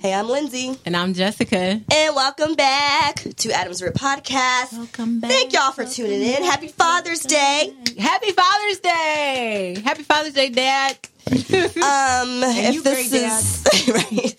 Hey, I'm Lindsay. And I'm Jessica. And welcome back to Adam's Rib Podcast. Welcome back. Thank y'all for tuning in. Happy Father's Day. Happy Father's Day. Happy Father's Day, Dad. Um, if you this great, is right.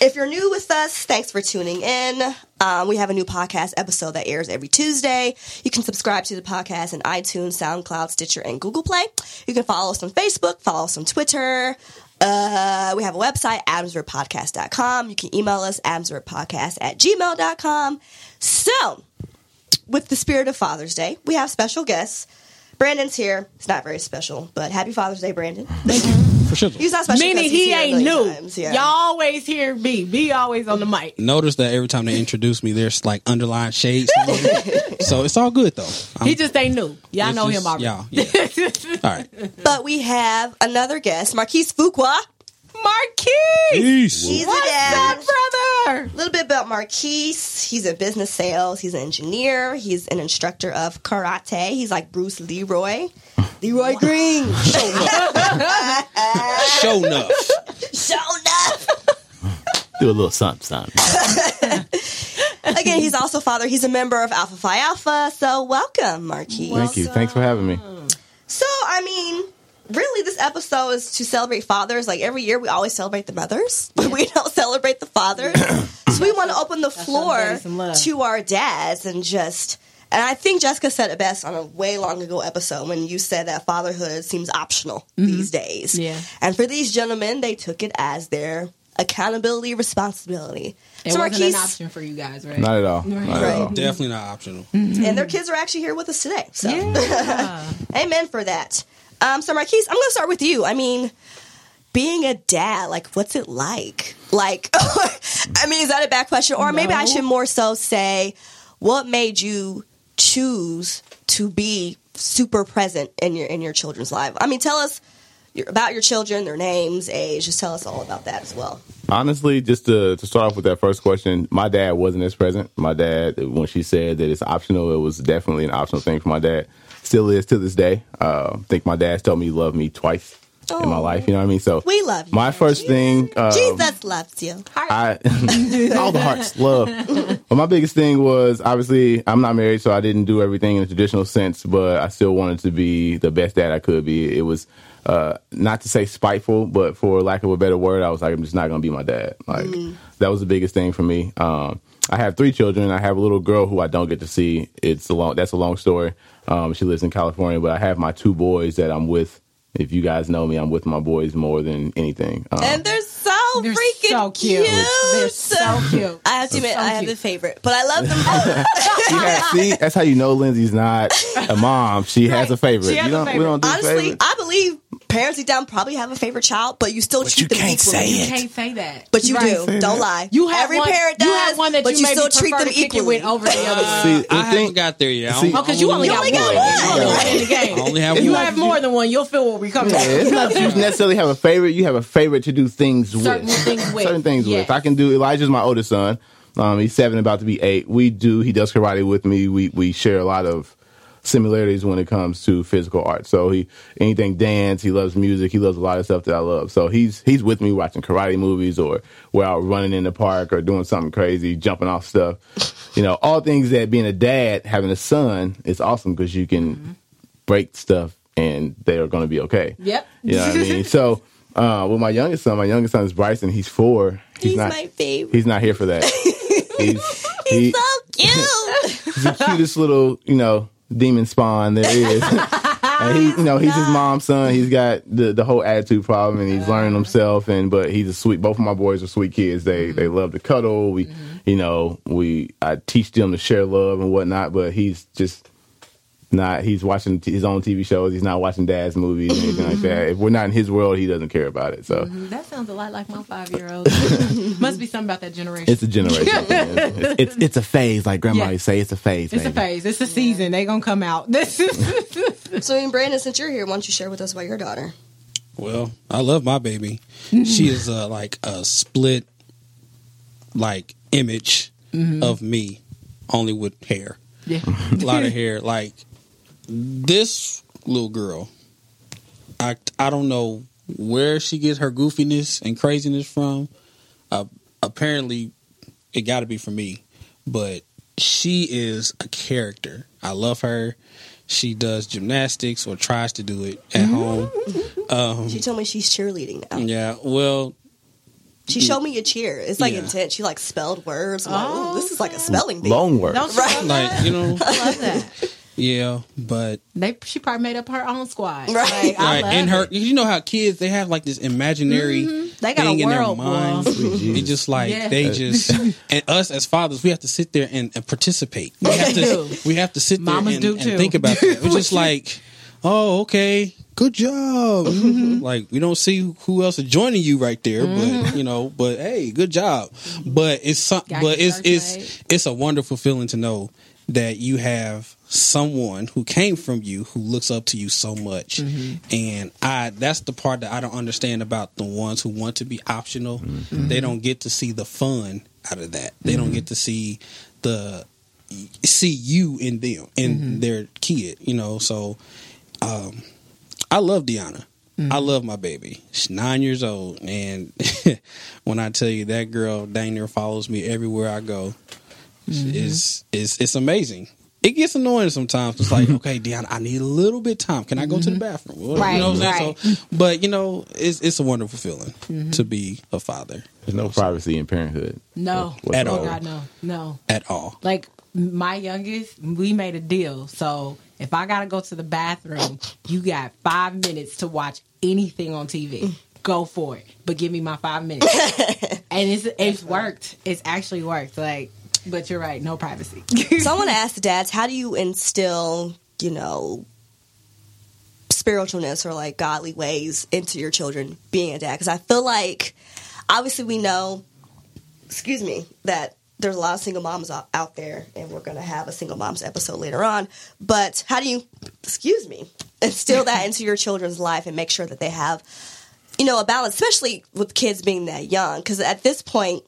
If you're new with us, thanks for tuning in. Um, we have a new podcast episode that airs every Tuesday. You can subscribe to the podcast in iTunes, SoundCloud, Stitcher, and Google Play. You can follow us on Facebook, follow us on Twitter. Uh, we have a website, adamswordpodcast.com. You can email us, adamswordpodcast at gmail.com. So, with the spirit of Father's Day, we have special guests. Brandon's here. It's not very special, but happy Father's Day, Brandon. For sure. He's not special. Meaning because he's he ain't new. times, yeah. Y'all always hear B. B always on the mic. Notice that every time they introduce me, there's like underlined shades. so it's all good though. I'm- He just ain't new. Y'all know just- him already. Y'all, yeah. all right. But we have another guest, Marquise Fuqua. Marquis. Peace. He's a What's dad. up, brother? A little bit about Marquise. He's in business sales. He's an engineer. He's an instructor of karate. He's like Bruce Leroy. Leroy Green. Sho'nuff. Show enough. do a little something, something. Again, he's also father. He's a member of Alpha Phi Alpha. So welcome, Marquise. Thank you. Thanks for having me. So, I mean, really, this episode is to celebrate fathers. Like every year, we always celebrate the mothers, but we don't celebrate the fathers. so, we want to open the floor daddy some love. to our dads and just. And I think Jessica said it best on a way long ago episode when you said that fatherhood seems optional mm-hmm. these days. Yeah. And for these gentlemen, they took it as their accountability, responsibility. It so, wasn't Marquise, an option for you guys, right? Not at all. Not at all. Definitely not optional. and mm-hmm. their kids are actually here with us today. So, Yeah. amen for that. Um, so, Marquise, I'm going to start with you. I mean, being a dad, like, what's it like? Like, I mean, is that a bad question? Or maybe I should more so say, what made you choose to be super present in your in your children's life? I mean, tell us your, about your children, their names, age. Just tell us all about that as well. Honestly, just to, to start off with that first question, my dad wasn't as present. My dad, when she said that it's optional, it was definitely an optional thing for my dad. Still is to this day. Uh, I think my dad's told me he loved me twice in my Oh. life. You know what I mean? So We love you. My first thing, uh, Jesus loves you. I all the hearts love. But my biggest thing was obviously I'm not married, so I didn't do everything in the traditional sense, but I still wanted to be the best dad I could be. It was uh, not to say spiteful, but for lack of a better word, I was like, I'm just not gonna be my dad. Like that was the biggest thing for me. Um, I have three children. I have a little girl who I don't get to see. It's a long. That's a long story. Um, she lives in California, but I have my two boys that I'm with. If you guys know me, I'm with my boys more than anything. Um, And they're so They're freaking so cute. They're so cute. I have to admit, So I have cute. the favorite, but I love them both. She has, see, that's how you know Lindsay's not a mom. She has a favorite. She has you don't, favorite. We don't do Honestly, favorites. I believe parents deep down probably have a favorite child, but you still treat you them can't equally. say You can't say that. But you Right. do. Don't lie. You have every one, parent does. You have one that but you, you still treat them to kick it equally. with over the other. See, I the haven't got there yet. See- Oh, because you only You got only one. got You one. only got in the game. I only have If you one. have more than one, you'll feel where we come yeah, it's not you necessarily have a favorite. You have a favorite to do things with. Certain things with. Certain things Yes. with. I can do. Elijah's my oldest son. Um, he's seven, about to be eight. We do. He does karate with me. We we share a lot of similarities when it comes to physical art. So he anything dance. He loves music. He loves a lot of stuff that I love. So he's he's with me watching karate movies or we're out running in the park or doing something crazy, jumping off stuff. You know, all things that being a dad, having a son is awesome because you can break stuff and they are going to be okay. Yep. You know what I mean? So, uh, with my youngest son, my youngest son is Bryson. He's four. He's not. my favorite. He's not here for that. he's he, He's so cute. he's the cutest little you know demon spawn there is. and he, you know, he's his mom's son. He's got the the whole attitude problem, and he's learning himself. And but he's a sweet. Both of my boys are sweet kids. They they mm-hmm. love to cuddle. We, mm-hmm. you know, we I teach them to share love and whatnot. But he's just not he's watching t- his own TV shows. He's not watching dad's movies or anything like that. Mm-hmm. If we're not in his world, he doesn't care about it. So mm-hmm. That sounds a lot like my five year old. Must be something about that generation. it's a generation. It's, it's it's a phase, like grandma Yeah. used to say. It's a phase. It's a phase. It's a season. They gonna come out. This is So, I mean, Brandon, since you're here, why don't you share with us about your daughter? Well, I love my baby. Mm-hmm. She is uh, like a split, like image of me, only with hair. yeah. A lot of hair. Like this little girl, I I don't know where she gets her goofiness and craziness from. Uh, apparently, it got to be from me, but she is a character. I love her. She does gymnastics or tries to do it at home. Um, She told me she's cheerleading now. yeah, well, She showed me a cheer. It's like Yeah. intense. She like spelled words. I'm like, Oh, ooh, this is like a spelling bee. Long word. Don't you Right. love like you know, I love that. Yeah, but They she probably made up her own squad. Right. Like, I like love in her, it. you know how kids they have like this imaginary mm-hmm. They got a thing in their world, boy. It's just like Yeah. they just and us as fathers, we have to sit there and, and participate. We have to we have to sit there Mamas and, do and too. think about that. It's just like, oh, okay, good job. Mm-hmm. Like we don't see who else is joining you right there, but mm-hmm. you know, but hey, good job. But it's some, but get it's it's it's a wonderful feeling to know that you have someone who came from you who looks up to you so much Mm-hmm. and i that's the part that i don't understand about the ones who want to be optional Mm-hmm. they don't get to see the fun out of that they don't get to see the see you in them in Mm-hmm. their kid you know so um i love deanna I love my baby. She's nine years old, and when I tell you that girl dang near follows me everywhere I go, is is it's amazing. It gets annoying sometimes. It's like, okay, Deanna, I need a little bit of time. Can I go to the mm-hmm. bathroom? Well, Right, you know what I'm saying? right. So, but you know, it's it's a wonderful feeling mm-hmm. to be a father There's no privacy in parenthood. No. At oh all. God, no. No. at all. Like my youngest, we made a deal. So if I gotta go to the bathroom, you got five minutes to watch anything on TV. Go for it, but give me my five minutes. and it's it's worked. It's actually worked. Like, but you're right, no privacy. So I want to ask the dads, how do you instill, you know, spiritualness or like godly ways into your children being a dad? Because I feel like, obviously, we know, excuse me, that there's a lot of single moms out, out there, and we're going to have a single moms episode later on. But how do you, excuse me, instill that into your children's life and make sure that they have, you know, a balance, especially with kids being that young? Because at this point,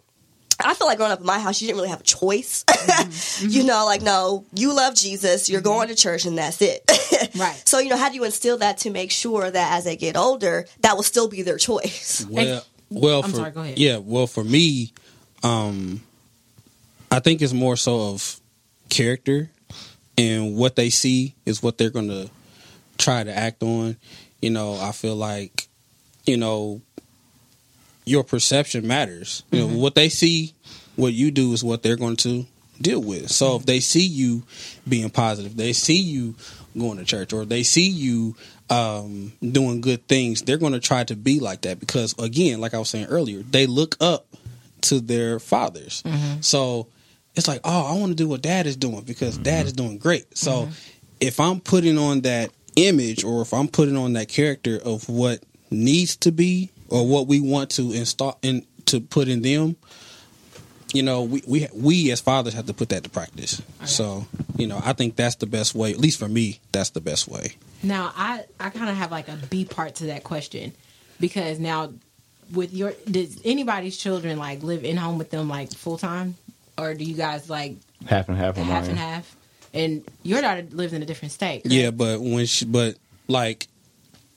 I feel like growing up in my house, you didn't really have a choice. Mm-hmm. you know, mm-hmm. like, no, you love Jesus, you're mm-hmm. going to church, and that's it. Right. So, you know, how do you instill that to make sure that as they get older, that will still be their choice? Well, well, I'm for, sorry, go ahead. Yeah, well, for me, um, I think it's more so of character and what they see is what they're going to try to act on. You know, I feel like, you know, your perception matters. You know, mm-hmm. what they see, what you do is what they're going to deal with. So if they see you being positive, they see you going to church, or they see you um, doing good things, they're going to try to be like that because, again, like I was saying earlier, they look up to their fathers. Mm-hmm. So it's like, oh, I want to do what dad is doing because dad mm-hmm. is doing great. So if I'm putting on that image or if I'm putting on that character of what needs to be or what we want to install in to put in them, you know, we we we as fathers have to put that to practice. So, you know, I think that's the best way. At least for me, that's the best way. Now, I I kind of have like a B part to that question because now with your does anybody's children like live in home with them like full time or do you guys like Half and half half and half? And your daughter lives in a different state. correct? Yeah, but when she, but like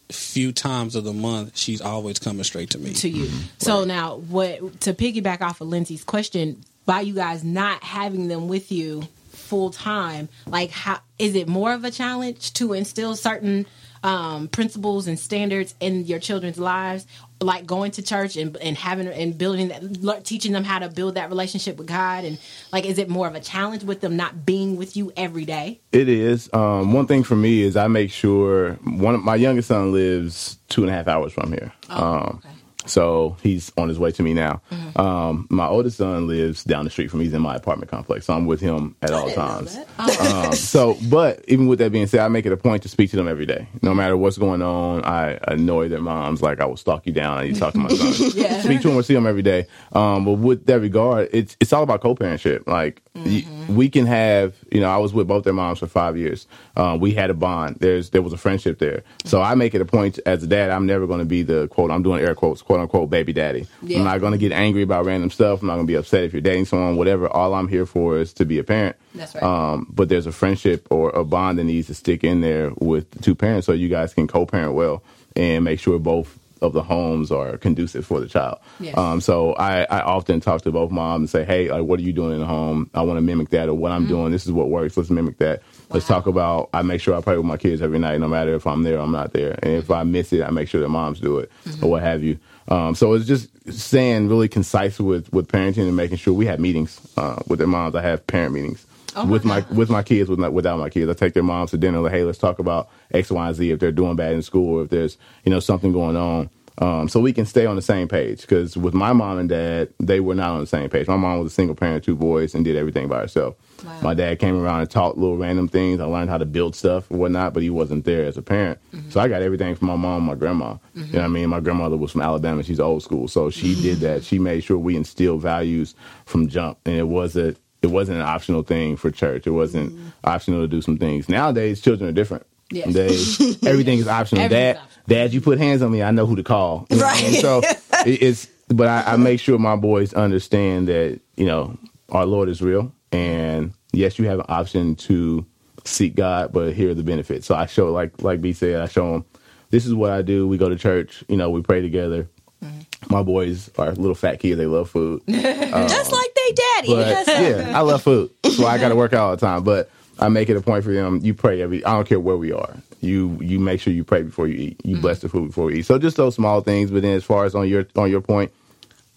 few times of the month, she's always coming straight to me. to you. So now, what to piggyback off of Lindsay's question, by you guys not having them with you full time, like how is it more of a challenge to instill certain um, principles and standards in your children's lives, like going to church and, and having and building that, teaching them how to build that relationship with God, and like is it more of a challenge with them not being with you every day? It is. Um, one thing for me is I make sure one of my youngest son lives two and a half hours from here. Oh, um, okay. So he's on his way to me now. Mm-hmm. Um, my oldest son lives down the street from me. He's in my apartment complex, so I'm with him at all times. Um, so, but even with that being said, I make it a point to speak to them every day, no matter what's going on. I annoy their moms like I will stalk you down. I need to talk to my son. Yeah. Speak to them or see them every day. Um, but with that regard, it's it's all about co-parentship. Like y- we can have, you know, I was with both their moms for five years. Um, we had a bond. There's there was a friendship there. So I make it a point as a dad. I'm never going to be the quote. I'm doing air quotes, quote unquote, baby daddy. Yeah. I'm not going to get angry about random stuff. I'm not going to be upset if you're dating someone. Whatever. All I'm here for is to be a parent. That's right. Um, but there's a friendship or a bond that needs to stick in there with the two parents, so you guys can co-parent well and make sure both of the homes are conducive for the child. Yes. Um, so I, I often talk to both moms and say, "Hey, like, what are you doing in the home? I want to mimic that, or what I'm doing. This is what works. Let's mimic that. Let's Mm-hmm. Talk about. I make sure I pray with my kids every night, no matter if I'm there or I'm not there. And if I miss it, I make sure their moms do it Mm-hmm. or what have you. Um, so it's just staying really concise with with parenting and making sure we have meetings uh, with their moms. I have parent meetings Oh my with my with my kids, with my, without my kids. I take their moms to dinner. Like, hey, let's talk about X, Y, and Z. If they're doing bad in school, or if there's you know something going on, um, so we can stay on the same page. Because with my mom and dad, they were not on the same page. My mom was a single parent, two boys, and did everything by herself. Wow. My dad came around and taught little random things. I learned how to build stuff and whatnot, but he wasn't there as a parent. Mm-hmm. So I got everything from my mom, and my grandma. You know what I mm-hmm. mean? My grandmother was from Alabama. She's old school, so she did that. Mm-hmm. She made sure we instilled values from jump, and it wasn't it wasn't an optional thing for church. It wasn't optional to do some things. Nowadays, children are different. Yes. They everything is optional. Dad, optional. dad, you put hands on me, I know who to call. You know what Right. So it, it's, but I, I make sure my boys understand that you know our Lord is real, and yes, you have an option to seek God, but here are the benefits. So I show, like like B said, I show them this is what I do. We go to church, you know, we pray together. Mm-hmm. My boys are little fat kids. They love food. Just like daddy. But uh, yeah, I love food. So I got to work out all the time. But I make it a point for them. You pray every. I don't care where we are. You you make sure you pray before you eat. You mm. bless the food before you eat. So just those small things. But then as far as on your on your point,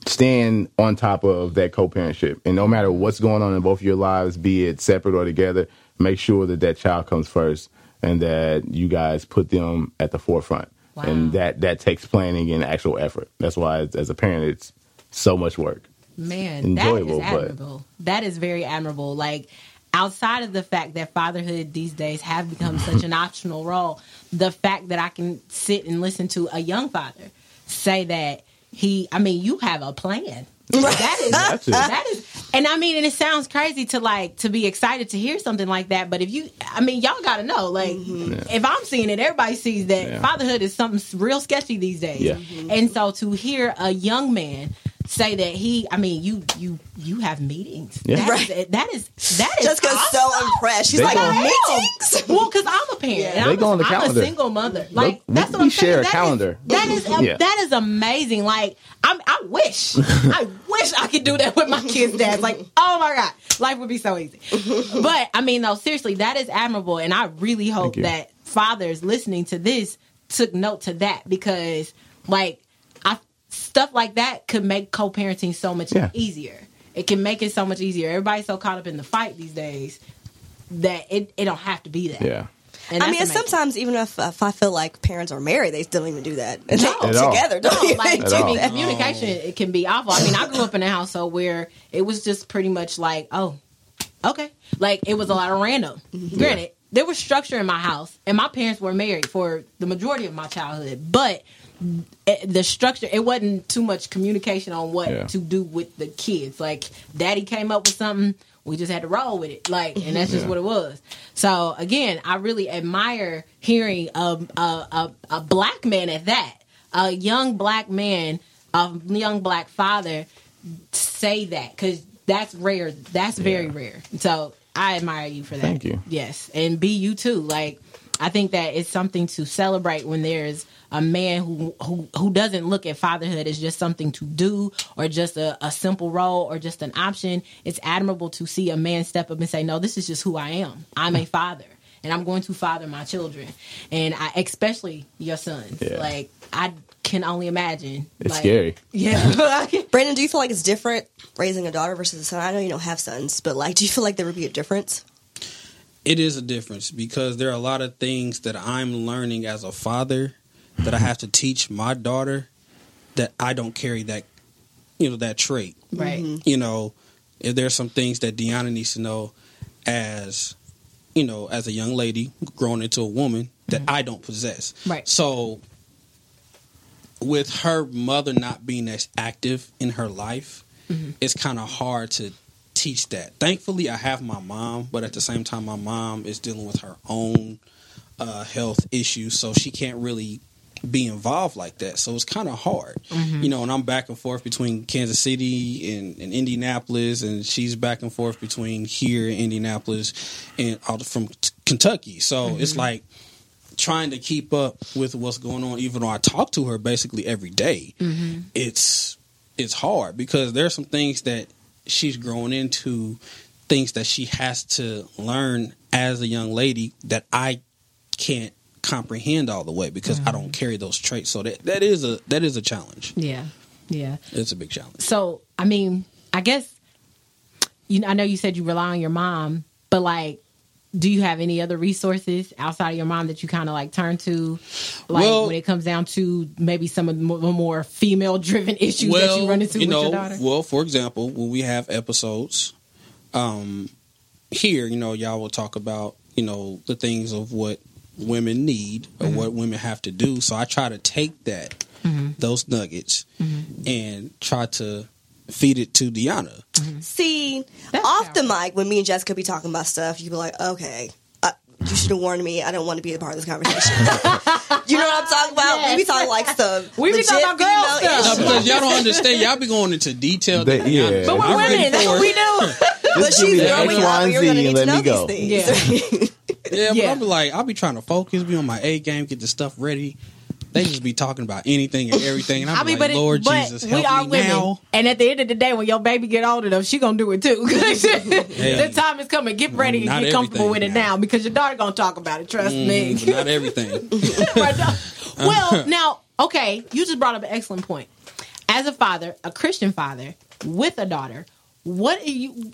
stand on top of that co-parentship, and no matter what's going on in both of your lives, be it separate or together, make sure that that child comes first, and that you guys put them at the forefront. Wow. And that that takes planning and actual effort. That's why as a parent, it's so much work. Man, enjoyable, that is but- admirable. That is very admirable. Like outside of the fact that fatherhood these days have become such an optional role, the fact that I can sit and listen to a young father say that he, I mean, you have a plan. That is that is, and I mean, and it sounds crazy to like to be excited to hear something like that. But if you, I mean, y'all got to know, like, mm-hmm. if I'm seeing it, everybody sees that Yeah. fatherhood is something real sketchy these days. Yeah. And so to hear a young man say that he, I mean, you you you have meetings. Yeah. That Right. is that is that is Jessica's so awesome. impressed. She's They like, go- meetings? Well, because I'm a parent. Yeah. and They I'm, go a, on the I'm calendar. a single mother. Like we- that's what we I'm share saying. a That is- calendar. that is Yeah. that is amazing. Like I'm, I wish, I wish I could do that with my kids' dads. Like, oh my god, life would be so easy. but I mean, no, seriously, that is admirable, and I really hope that fathers listening to this took note to that because, like, I stuff like that could make co-parenting so much Yeah. easier. It can make it so much easier. Everybody's so caught up in the fight these days that it, it don't have to be that. Yeah. And I mean, amazing. sometimes even if, if I feel like parents are married, they still don't even do that. And No. they At all. together, don't No, even like do I mean, that. communication it can be awful. I mean, I grew up in a household where it was just pretty much like, oh, okay, like it was a lot of random. Mm-hmm. Granted, there was structure in my house, and my parents were married for the majority of my childhood, but the structure it wasn't too much communication on what Yeah. to do with the kids. Like, daddy came up with something. We just had to roll with it, like, and that's just Yeah. what it was. So again, I really admire hearing a a, a, a black man at that, a young black man, a young black father say that because that's rare. That's very Yeah. rare. So I admire you for that. Thank you. Yes, and be you too. Like I think that it's something to celebrate when there's a man who who who doesn't look at fatherhood as just something to do or just a, a simple role or just an option. It's admirable to see a man step up and say, "No, this is just who I am. I'm a father." And I'm going to father my children, and I, especially your sons. Yeah. Like I can only imagine. It's like- scary. Yeah, Brandon, do you feel like it's different raising a daughter versus a son? I know you don't have sons, but like, do you feel like there would be a difference? it is a difference because there are a lot of things that I'm learning as a father that I have to teach my daughter that I don't carry that you know that trait. Right. Mm-hmm. You know, if there's some things that Deanna needs to know as you know, as a young lady growing into a woman that mm-hmm. I don't possess. Right. So with her mother not being as active in her life, mm-hmm. it's kind of hard to teach that. Thankfully, I have my mom, but at the same time, my mom is dealing with her own uh, health issues, so she can't really be involved like that. So it's kind of hard, mm-hmm. you know. And I'm back and forth between Kansas City and, and Indianapolis, and she's back and forth between here in Indianapolis and out from t- Kentucky. So it's mm-hmm. like trying to keep up with what's going on. Even though I talk to her basically every day, mm-hmm. it's it's hard because there's some things that she's growing into, things that she has to learn as a young lady that I can't comprehend all the way because I don't mm-hmm. carry those traits. So that that is a that is a challenge. Yeah. Yeah. It's a big challenge. So, I mean, I guess you know, I know you said you rely on your mom, but like do you have any other resources outside of your mom that you kind of like turn to like Well- when it comes down to maybe some of the more, female driven issues that you run into with know, your daughter? well, for example, when we have episodes, um, here, you know, y'all will talk about, you know, the things of what women need or Mm-hmm. what women have to do. So I try to take that, those nuggets, Mm-hmm. and try to feed it to Deanna. See, That's off the mic, when me and Jessica be talking about stuff, you be like, okay, uh, you should have warned me. I don't want to be a part of this conversation. you know what I'm talking about? We be talking like stuff. We be talking about girl stuff. No, because y'all don't understand. Y'all be going into detail. They- that yeah. but we're I'm women. That's what we do. But Just give me she's the growing up, Y, and and you're going to need to let know me go. these things. Yeah, but Yeah. I'll be like, I'll be trying to focus, be on my A game, get the stuff ready. They just be talking about anything and everything, and I I'm mean, like, but, it- Lord but Jesus, we help are me women, now. and at the end of the day, when your baby get old enough, she gonna do it too. the time is coming. Get ready and get comfortable with it now. now because your daughter gonna talk about it. Trust me. Mm, but not everything. Now- well, now, okay, you just brought up an excellent point. As a father, a Christian father with a daughter, what are you?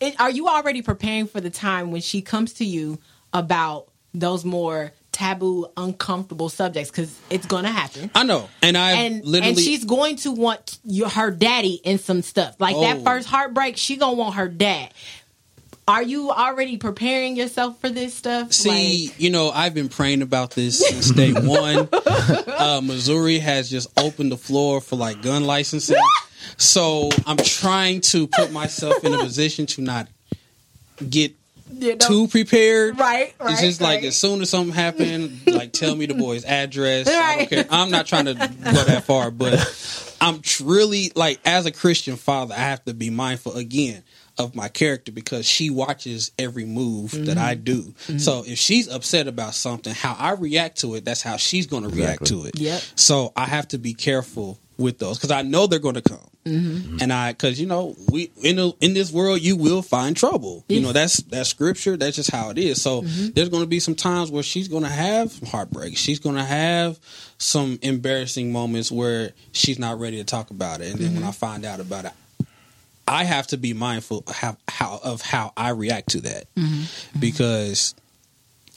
it- Are you already preparing for the time when she comes to you about those more taboo, uncomfortable subjects? Because it's going to happen. I know, and I and literally. and she's going to want your, her daddy in some stuff like that Oh. first heartbreak. She gonna want her dad. Are you already preparing yourself for this stuff? See, you know, I've been praying about this since day one. uh, Missouri has just opened the floor for like gun licensing, so I'm trying to put myself in a position to not get Like, you know, too prepared. Right, It's right, just like right. as soon as something happened, like tell me the boy's address. I Right. don't care. I'm not trying to go that far, but I'm truly like as a Christian father, I have to be mindful again of my character because she watches every move that I do. Mm-hmm. So if she's upset about something, how I react to it, that's how she's going to react to it. Yep. So I have to be careful with those because I know they're going to come. Mm-hmm. And I, because you know, we in the, in this world you will find trouble. You know, that's that's scripture. That's just how it is. So Mm-hmm. there's going to be some times where she's going to have heartbreak. She's going to have some embarrassing moments where she's not ready to talk about it. And then when Mm-hmm. I find out about it, I have to be mindful of how, how of how I react to that Mm-hmm. because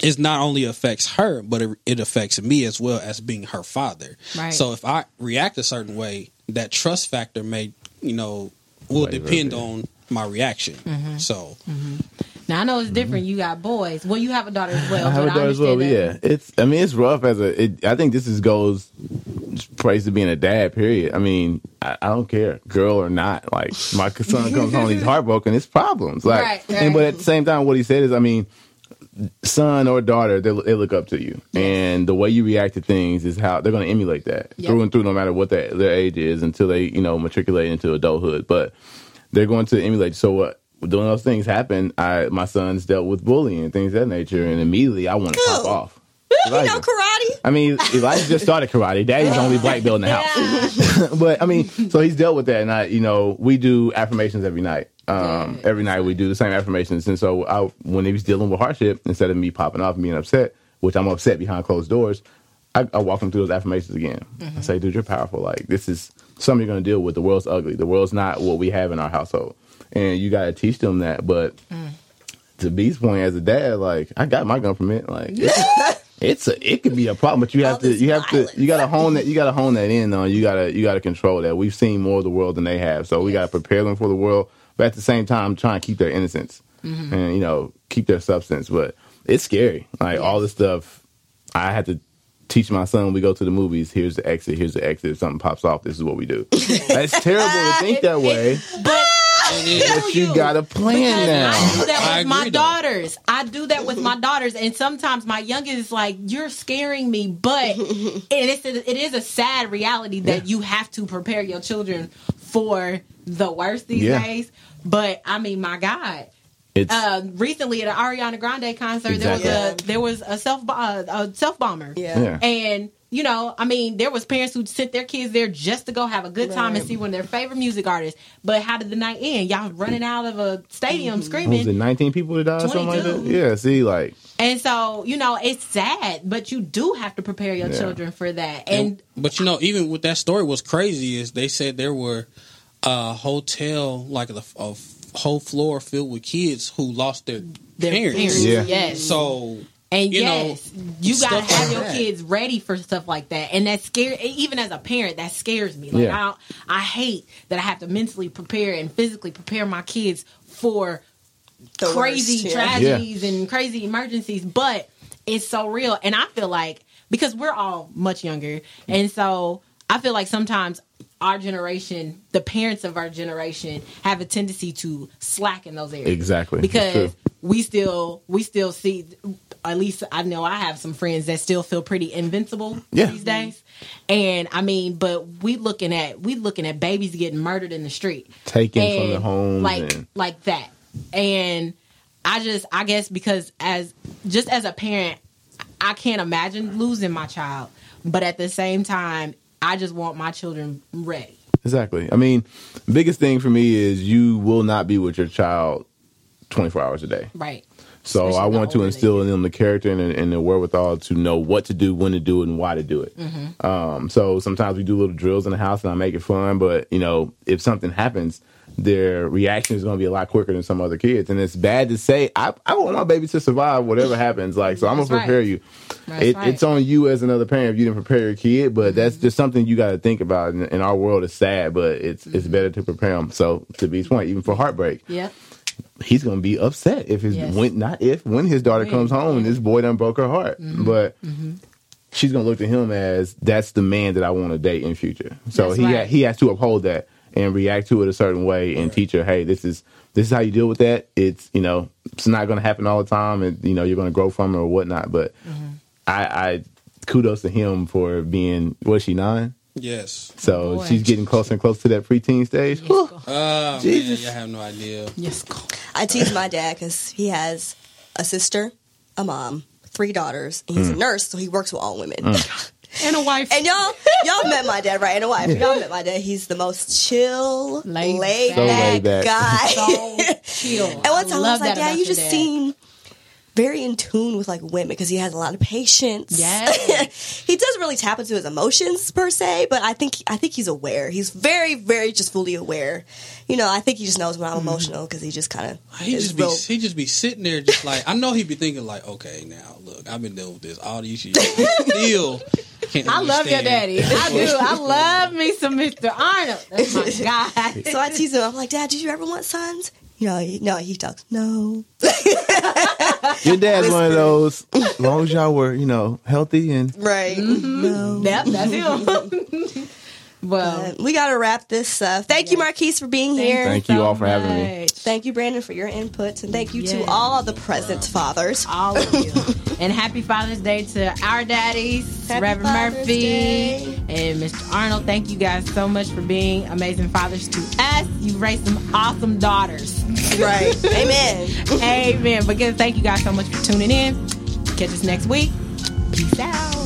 it not only affects her, but it, it affects me as well as being her father. Right. So if I react a certain way, that trust factor may, you know, will Right, right, depend right. on my reaction. Mm-hmm. So Now I know it's different. You got boys. Well, you have a daughter as well. I have a daughter as well. But yeah, it's. I mean, it's rough as a. It, I think this is goes praise to being a dad. Period. I mean, I, I don't care, girl or not. Like my son comes home, he's heartbroken. It's problems. Like, Right, and but at the same time, what he said is, I mean, son or daughter, they, they look up to you, and the way you react to things is how they're going to emulate that Yep. through and through, no matter what their, their age is, until they you know matriculate into adulthood. But they're going to emulate. So what? When those things happen, I my son's dealt with bullying and things of that nature, and immediately I want to pop Cool. off. You know karate? I mean, Elijah just started karate. Daddy's the only black belt in the house. but I mean, so he's dealt with that, and I, you know, we do affirmations every night. Um, every night we do the same affirmations, and so I, when he was dealing with hardship, instead of me popping off and being upset, which I'm upset behind closed doors, I, I walk him through those affirmations again. I say, "Dude, you're powerful. Like this is something you're going to deal with. The world's ugly. The world's not what we have in our household, and you got to teach them that." But to B's point, as a dad, like I got my gun from it. Like it's, a it could be a problem, but you have to you have violence. to you gotta hone that you gotta hone that in though. You gotta you gotta control that. We've seen more of the world than they have, so we gotta prepare them for the world, but at the same time trying to keep their innocence Mm-hmm. and you know keep their substance. But it's scary, like all this stuff. I had to teach my son when we go to the movies. Here's the exit. Here's the exit. If something pops off, this is what we do. it's terrible to think that way, But but you got a plan now. I do that with my agree, though. daughters. I do that with my daughters, and sometimes my youngest is like, "You're scaring me," but it is it is a sad reality that Yeah. you have to prepare your children for the worst these Yeah. days. But I mean, my God. It's Uh, recently at an Ariana Grande concert, Exactly. there was a there was a self uh, a self bomber, Yeah. yeah. and you know, I mean, there was parents who sent their kids there just to go have a good time and see one of their favorite music artists. But how did the night end? Y'all running out of a stadium What was screaming, it 19 people that died, or something like that? 22. Yeah. See, like and so you know it's sad, but you do have to prepare your Yeah. children for that. And but you know, even with that story, what's crazy is they said there were a hotel like a, a whole floor filled with kids who lost their, their parents. parents, Yeah. yes. So And you yes, know, you gotta have like your that. kids ready for stuff like that, and that scare. Even as a parent, that scares me. Like Yeah. I, I hate that I have to mentally prepare and physically prepare my kids for The crazy worst, yeah. tragedies and crazy emergencies. But it's so real, and I feel like because we're all much younger, mm. and so I feel like sometimes our generation, the parents of our generation, have a tendency to slack in those areas Exactly. Because we still we still see at least I know I have some friends that still feel pretty invincible Yeah. these days. And I mean, but we looking at we looking at babies getting murdered in the street. Taken from And their homes Like and- like that. And I just I guess because as just as a parent, I can't imagine losing my child. But at the same time, I just want my children ready. Exactly. I mean, biggest thing for me is you will not be with your child 24 hours a day. Right. So Especially I want to instill in them the character and, and the wherewithal to know what to do, when to do it, and why to do it. Mm-hmm. Um, so sometimes we do little drills in the house and I make it fun, but you know, if something happens, their reaction is going to be a lot quicker than some other kids. And it's bad to say, I, I want my baby to survive whatever happens. Like, so I'm going to prepare right. you. It, right. It's on you as another parent if you didn't prepare your kid, but that's Mm-hmm. just something you got to think about. And, and our world is sad, but it's it's Mm-hmm. better to prepare them. So to B's point, even for heartbreak, Yeah. he's gonna be upset if his Yes. when not if when his daughter When, comes home and this boy done broke her heart. Mm-hmm. But she's gonna look to him as that's the man that I want to date in future. So That's he ha- he has to uphold that and react to it a certain way and teach her, hey, this is this is how you deal with that. It's you know it's not gonna happen all the time, and you know you're gonna grow from it or whatnot. But Mm-hmm. I, I kudos to him for being was she nine. yes. So Boy. she's getting closer and closer to that preteen stage. Whew. Uh, Jesus. man, you have no idea. Yes. I tease my dad because he has a sister, a mom, three daughters, and he's a nurse, so he works with all women. And a wife. And y'all, y'all met my dad, right? And a wife. Y'all met my dad. He's the most chill, Laid laid, back. So laid back, back. guy. so chill. And one time I, love was like, that Dad, you just dad. seem very in tune with like women because he has a lot of patience. Yeah, he doesn't really tap into his emotions per se, but I think I think he's aware. He's very, very just fully aware. You know, I think he just knows when I'm mm-hmm. emotional because he just kind of He is just be real. he just be sitting there just like I know he'd be thinking like okay now look I've been dealing with this all these years still can't I love your daddy. I do. I love me some Mr. Arnold. That's my guy. So I tease him. I'm like, Dad, did you ever want sons? You know, he, no, he talks. No, Your dad's one of those. As long as y'all were, you know, healthy and right? No. Yep, that's mm-hmm. him. well, But we got to wrap this up. Thank you, Marquise, for being here. Thank you all for having me. Thank you, Brandon, for your inputs, and thank you to all the present fathers. all of you. and happy Father's Day to our daddies, Happy Reverend Father's Murphy Day. and Mr. Arnold. Thank you guys so much for being amazing fathers to us. You raised some awesome daughters. Right. Amen. Amen. But again, thank you guys so much for tuning in. Catch us next week. Peace out.